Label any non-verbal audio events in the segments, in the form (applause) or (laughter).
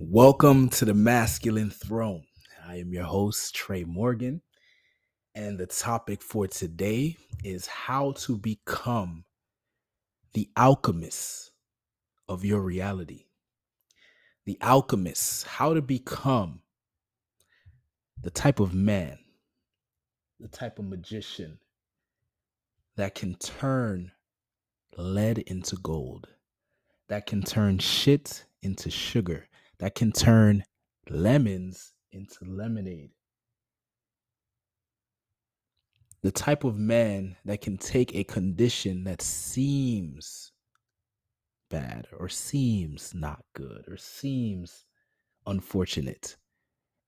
Welcome to the Masculine Throne. I am your host, Trey Morgan, and the topic for today is how to become the alchemist of your reality. The alchemist, how to become the type of man, the type of magician that can turn lead into gold, that can turn shit into sugar that can turn lemons into lemonade. The type of man that can take a condition that seems bad or seems not good or seems unfortunate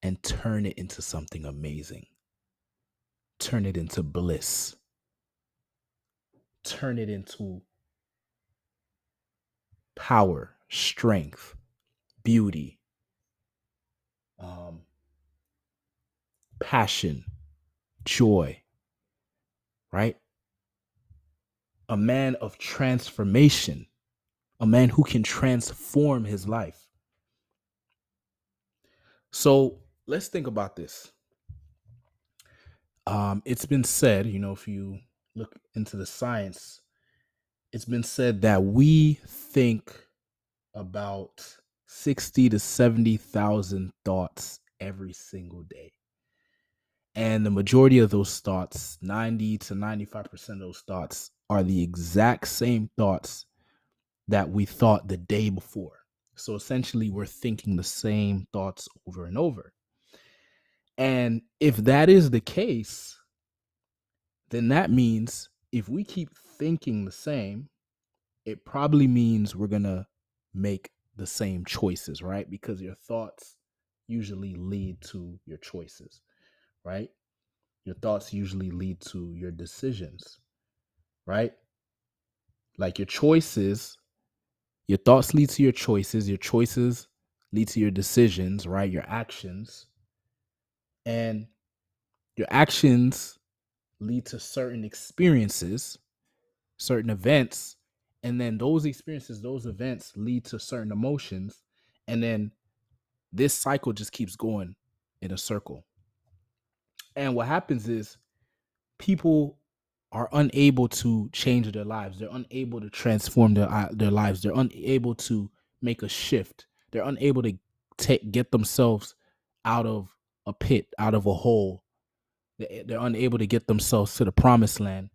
and turn it into something amazing. Turn it into bliss. Turn it into power, strength, beauty, um, passion, joy, right? A man of transformation, a man who can transform his life. So let's think about this. Um, it's been said, you know, if you look into the science, it's been said that we think about 60 to 70,000 thoughts every single day. And the majority of those thoughts, 90 to 95% of those thoughts, are the exact same thoughts that we thought the day before. So essentially, we're thinking the same thoughts over and over. And if that is the case, then that means if we keep thinking the same, it probably means we're going to make the same choices, right? Because your thoughts usually lead to your choices, right? Your thoughts usually lead to your decisions, right? Like your choices, your thoughts lead to your choices, your choices lead to your decisions, right? Your actions. And your actions lead to certain experiences, certain events and then those experiences those events lead to certain emotions and then this cycle just keeps going in a circle. And what happens is people are unable to change their lives. They're unable to transform their uh, their lives. They're unable to make a shift. They're unable to get themselves out of a pit out of a hole. They're unable to get themselves to the promised land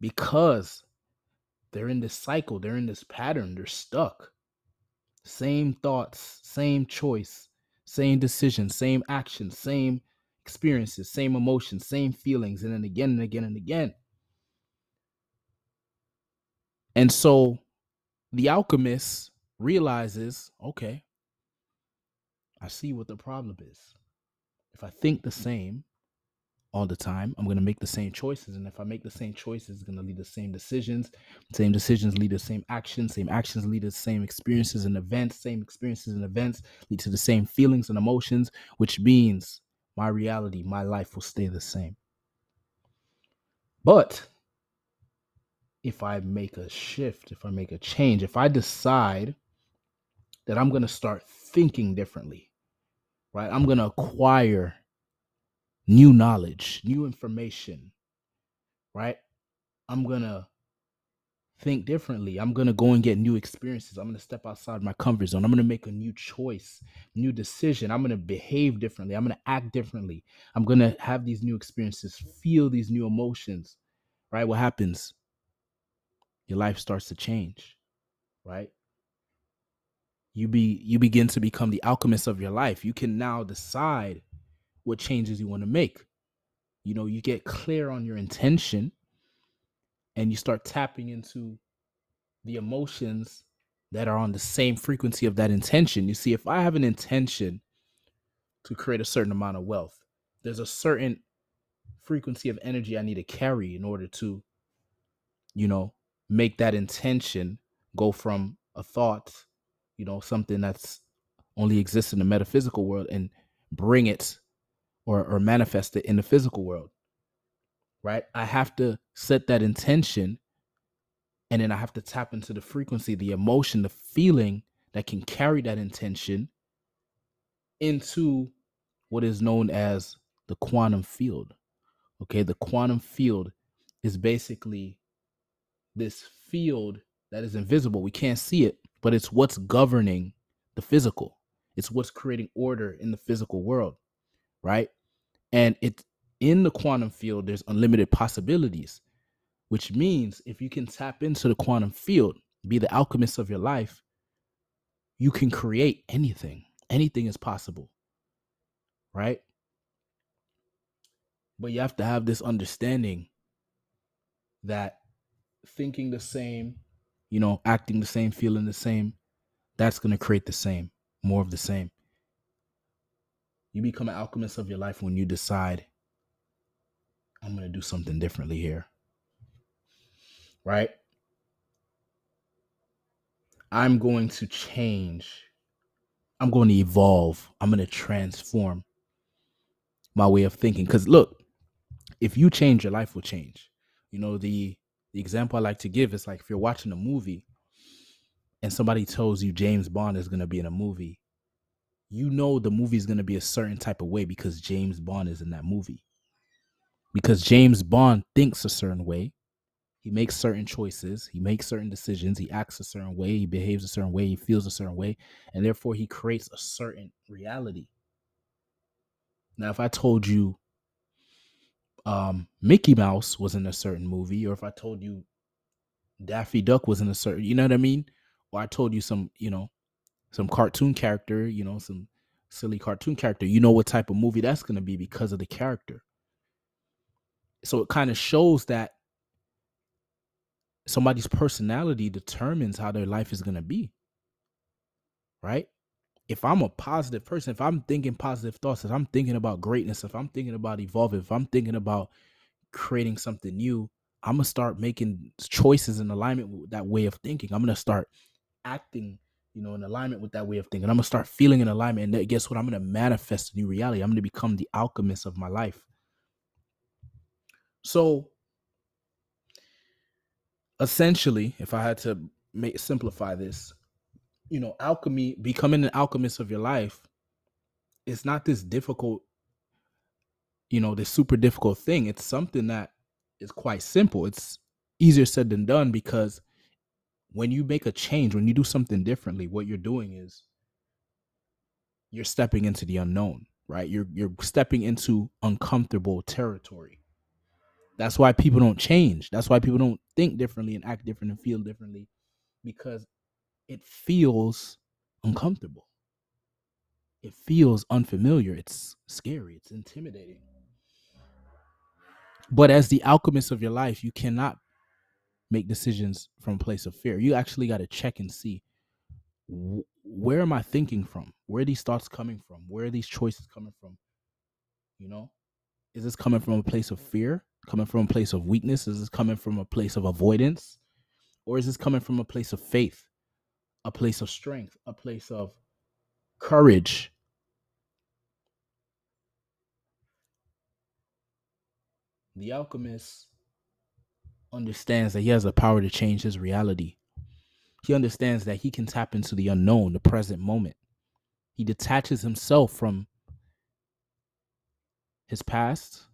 because they're in this cycle, they're in this pattern, they're stuck. Same thoughts, same choice, same decision, same action, same experiences, same emotions, same feelings, and then again and again and again. And so the alchemist realizes okay, I see what the problem is. If I think the same, all the time. I'm going to make the same choices. And if I make the same choices, it's going to lead to the same decisions. Same decisions lead to the same actions. Same actions lead to the same experiences and events. Same experiences and events lead to the same feelings and emotions, which means my reality, my life will stay the same. But if I make a shift, if I make a change, if I decide that I'm going to start thinking differently, right? I'm going to acquire new knowledge, new information, right? I'm going to think differently. I'm going to go and get new experiences. I'm going to step outside my comfort zone. I'm going to make a new choice, new decision. I'm going to behave differently. I'm going to act differently. I'm going to have these new experiences, feel these new emotions, right? What happens? Your life starts to change, right? You be you begin to become the alchemist of your life. You can now decide what changes you want to make. You know, you get clear on your intention and you start tapping into the emotions that are on the same frequency of that intention. You see, if I have an intention to create a certain amount of wealth, there's a certain frequency of energy I need to carry in order to, you know, make that intention go from a thought, you know, something that's only exists in the metaphysical world and bring it or, or manifest it in the physical world. Right? I have to set that intention and then I have to tap into the frequency, the emotion, the feeling that can carry that intention into what is known as the quantum field. Okay, the quantum field is basically this field that is invisible. We can't see it, but it's what's governing the physical. It's what's creating order in the physical world, right? And it's in the quantum field, there's unlimited possibilities, which means if you can tap into the quantum field, be the alchemist of your life, you can create anything. Anything is possible, right? But you have to have this understanding that thinking the same, you know, acting the same, feeling the same, that's going to create the same, more of the same. You become an alchemist of your life when you decide, I'm going to do something differently here. Right? I'm going to change. I'm going to evolve. I'm going to transform my way of thinking. Because look, if you change, your life will change. You know, the the example I like to give is like if you're watching a movie and somebody tells you James Bond is going to be in a movie, you know the movie is going to be a certain type of way because James Bond is in that movie. Because James Bond thinks a certain way, he makes certain choices, he makes certain decisions, he acts a certain way, he behaves a certain way, he feels a certain way, and therefore he creates a certain reality. Now, if I told you um, Mickey Mouse was in a certain movie, or if I told you Daffy Duck was in a certain, you know what I mean? Or I told you some, you know, some cartoon character, you know, some silly cartoon character, you know what type of movie that's going to be because of the character. So it kind of shows that somebody's personality determines how their life is going to be. Right? if I'm a positive person, if I'm thinking positive thoughts, if I'm thinking about greatness, if I'm thinking about evolving, if I'm thinking about creating something new, I'm gonna start making choices in alignment with that way of thinking. I'm gonna start acting, you know, in alignment with that way of thinking. I'm gonna start feeling in alignment, and guess what? I'm gonna manifest a new reality. I'm gonna become the alchemist of my life. So, essentially, if I had to make simplify this, you know, alchemy, becoming an alchemist of your life, it's not this difficult, you know, this super difficult thing. It's something that is quite simple. It's easier said than done because when you make a change, when you do something differently, what you're doing is you're stepping into the unknown, right? You're you're stepping into uncomfortable territory. That's why people don't change. That's why people don't think differently and act different and feel differently because it feels uncomfortable. It feels unfamiliar. It's scary. It's intimidating. But as the alchemist of your life, you cannot make decisions from a place of fear. You actually got to check and see where am I thinking from? Where are these thoughts coming from? Where are these choices coming from? You know, is this coming from a place of fear? Coming from a place of weakness? Is this coming from a place of avoidance? Or is this coming from a place of faith? a place of strength, a place of courage. The alchemist understands that he has the power to change his reality. He understands that he can tap into the unknown, the present moment. He detaches himself from his past,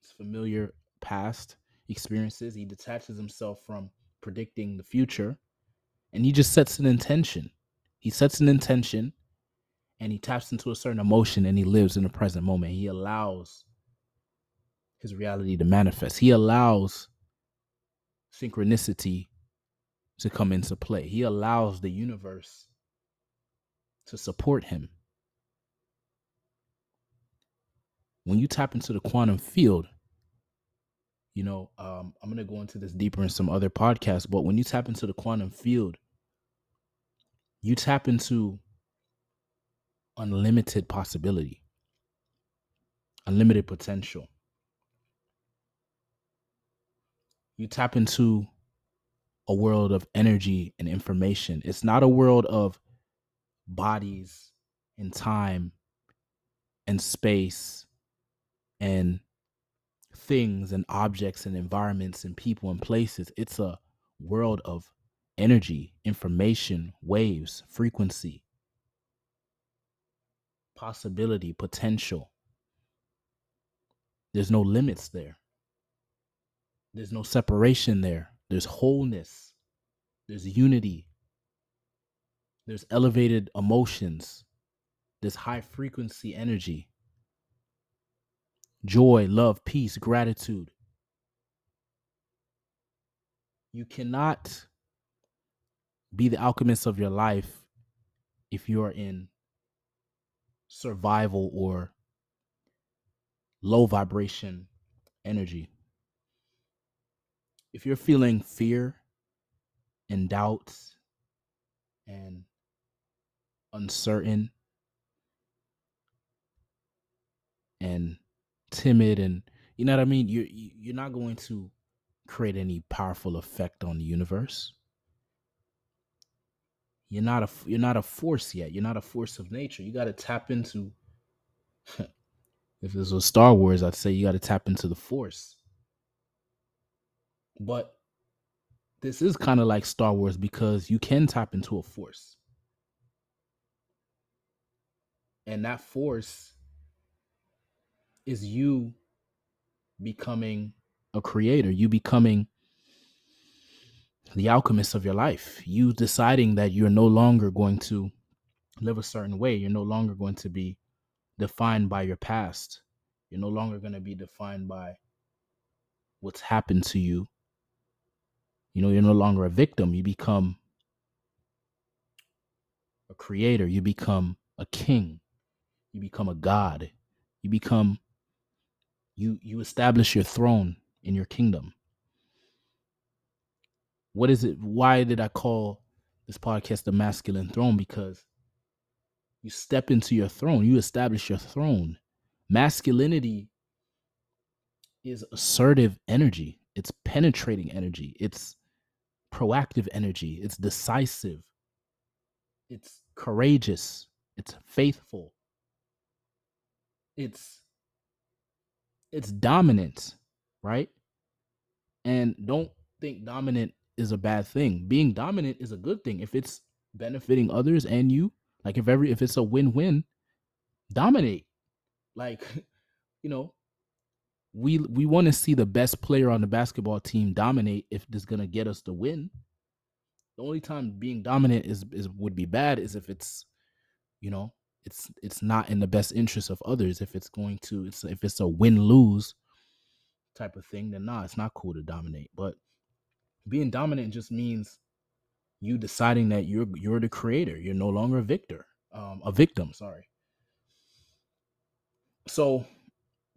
his familiar past experiences. He detaches himself from predicting the future and he just sets an intention. He sets an intention and he taps into a certain emotion and he lives in the present moment. He allows his reality to manifest. He allows synchronicity to come into play. He allows the universe to support him. When you tap into the quantum field, you know, um, I'm going to go into this deeper in some other podcasts, but when you tap into the quantum field, you tap into unlimited possibility, unlimited potential. You tap into a world of energy and information. It's not a world of bodies and time and space and things and objects and environments and people and places. It's a world of energy, information, waves, frequency, possibility, potential. There's no limits there. There's no separation there. There's wholeness. There's unity. There's elevated emotions. There's high frequency energy. Joy, love, peace, gratitude. You cannot be the alchemist of your life if you are in survival or low vibration energy. If you're feeling fear and doubts and uncertain and timid and you know what I mean, you you're not going to create any powerful effect on the universe. You're not a you're not a force yet. You're not a force of nature. You got to tap into (laughs) if this was Star Wars, I'd say you got to tap into the force. But this is kind of like Star Wars because you can tap into a force. And that force is you becoming a creator, you becoming the alchemist of your life, you deciding that you're no longer going to live a certain way, you're no longer going to be defined by your past. You're no longer going to be defined by what's happened to you. You know, you're no longer a victim. You become a creator. You become a king. You become a god. You become you you establish your throne in your kingdom. What is it? Why did I call this podcast the masculine throne? Because you step into your throne, you establish your throne. Masculinity is assertive energy, it's penetrating energy, it's proactive energy, it's decisive, it's courageous, it's faithful, it's it's dominant, right? And don't think dominant is a bad thing. Being dominant is a good thing if it's benefiting others and you. Like if every if it's a win-win, dominate. Like, (laughs) you know, we we want to see the best player on the basketball team dominate if this gonna get us the win. The only time being dominant is is would be bad is if it's, you know, it's it's not in the best interest of others. If it's going to, it's if it's a win lose type of thing, then nah, it's not cool to dominate. But being dominant just means you deciding that you're you're the creator. You're no longer a victor, um, a victim. Sorry. So,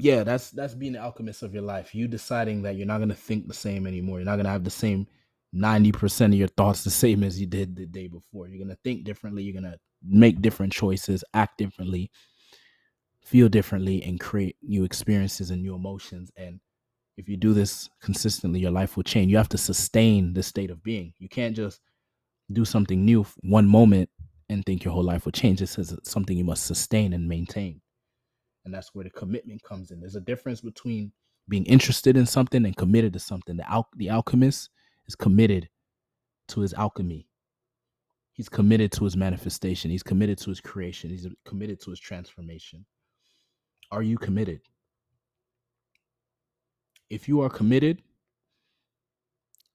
yeah, that's that's being the alchemist of your life. You deciding that you're not gonna think the same anymore. You're not gonna have the same ninety percent of your thoughts the same as you did the day before. You're gonna think differently. You're gonna make different choices, act differently, feel differently, and create new experiences and new emotions. And if you do this consistently, your life will change. You have to sustain this state of being. You can't just do something new one moment and think your whole life will change. This is something you must sustain and maintain. And that's where the commitment comes in. There's a difference between being interested in something and committed to something. The, al- the alchemist is committed to his alchemy. He's committed to his manifestation. He's committed to his creation. He's committed to his transformation. Are you committed? If you are committed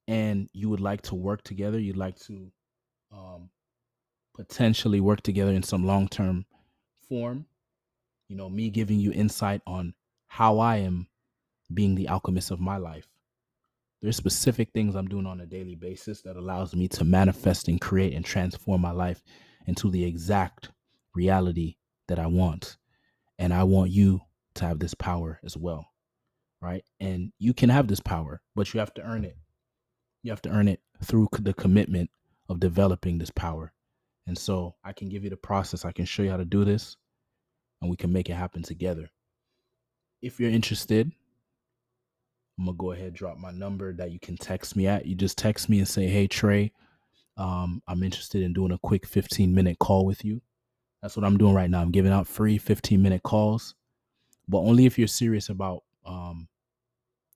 and you would like to work together, you'd like to um, potentially work together in some long term form. You know, me giving you insight on how I am being the alchemist of my life. There's specific things I'm doing on a daily basis that allows me to manifest and create and transform my life into the exact reality that I want. And I want you to have this power as well. Right. And you can have this power, but you have to earn it. You have to earn it through the commitment of developing this power. And so I can give you the process. I can show you how to do this and we can make it happen together. If you're interested, I'm gonna go ahead drop my number that you can text me at. You just text me and say, "Hey Trey, um, I'm interested in doing a quick 15 minute call with you." That's what I'm doing right now. I'm giving out free 15 minute calls, but only if you're serious about um,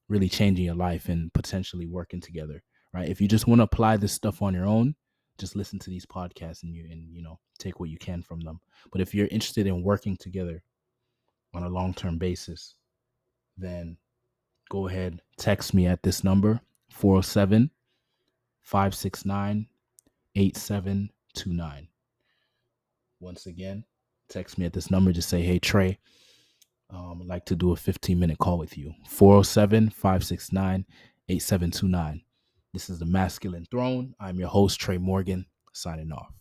really changing your life and potentially working together. Right? If you just want to apply this stuff on your own, just listen to these podcasts and you and you know take what you can from them. But if you're interested in working together on a long-term basis, then go ahead, text me at this number 407 569 8729. Once again, text me at this number. Just say, hey, Trey, um, I'd like to do a 15 minute call with you. 407 569 8729. This is the Masculine Throne. I'm your host, Trey Morgan, signing off.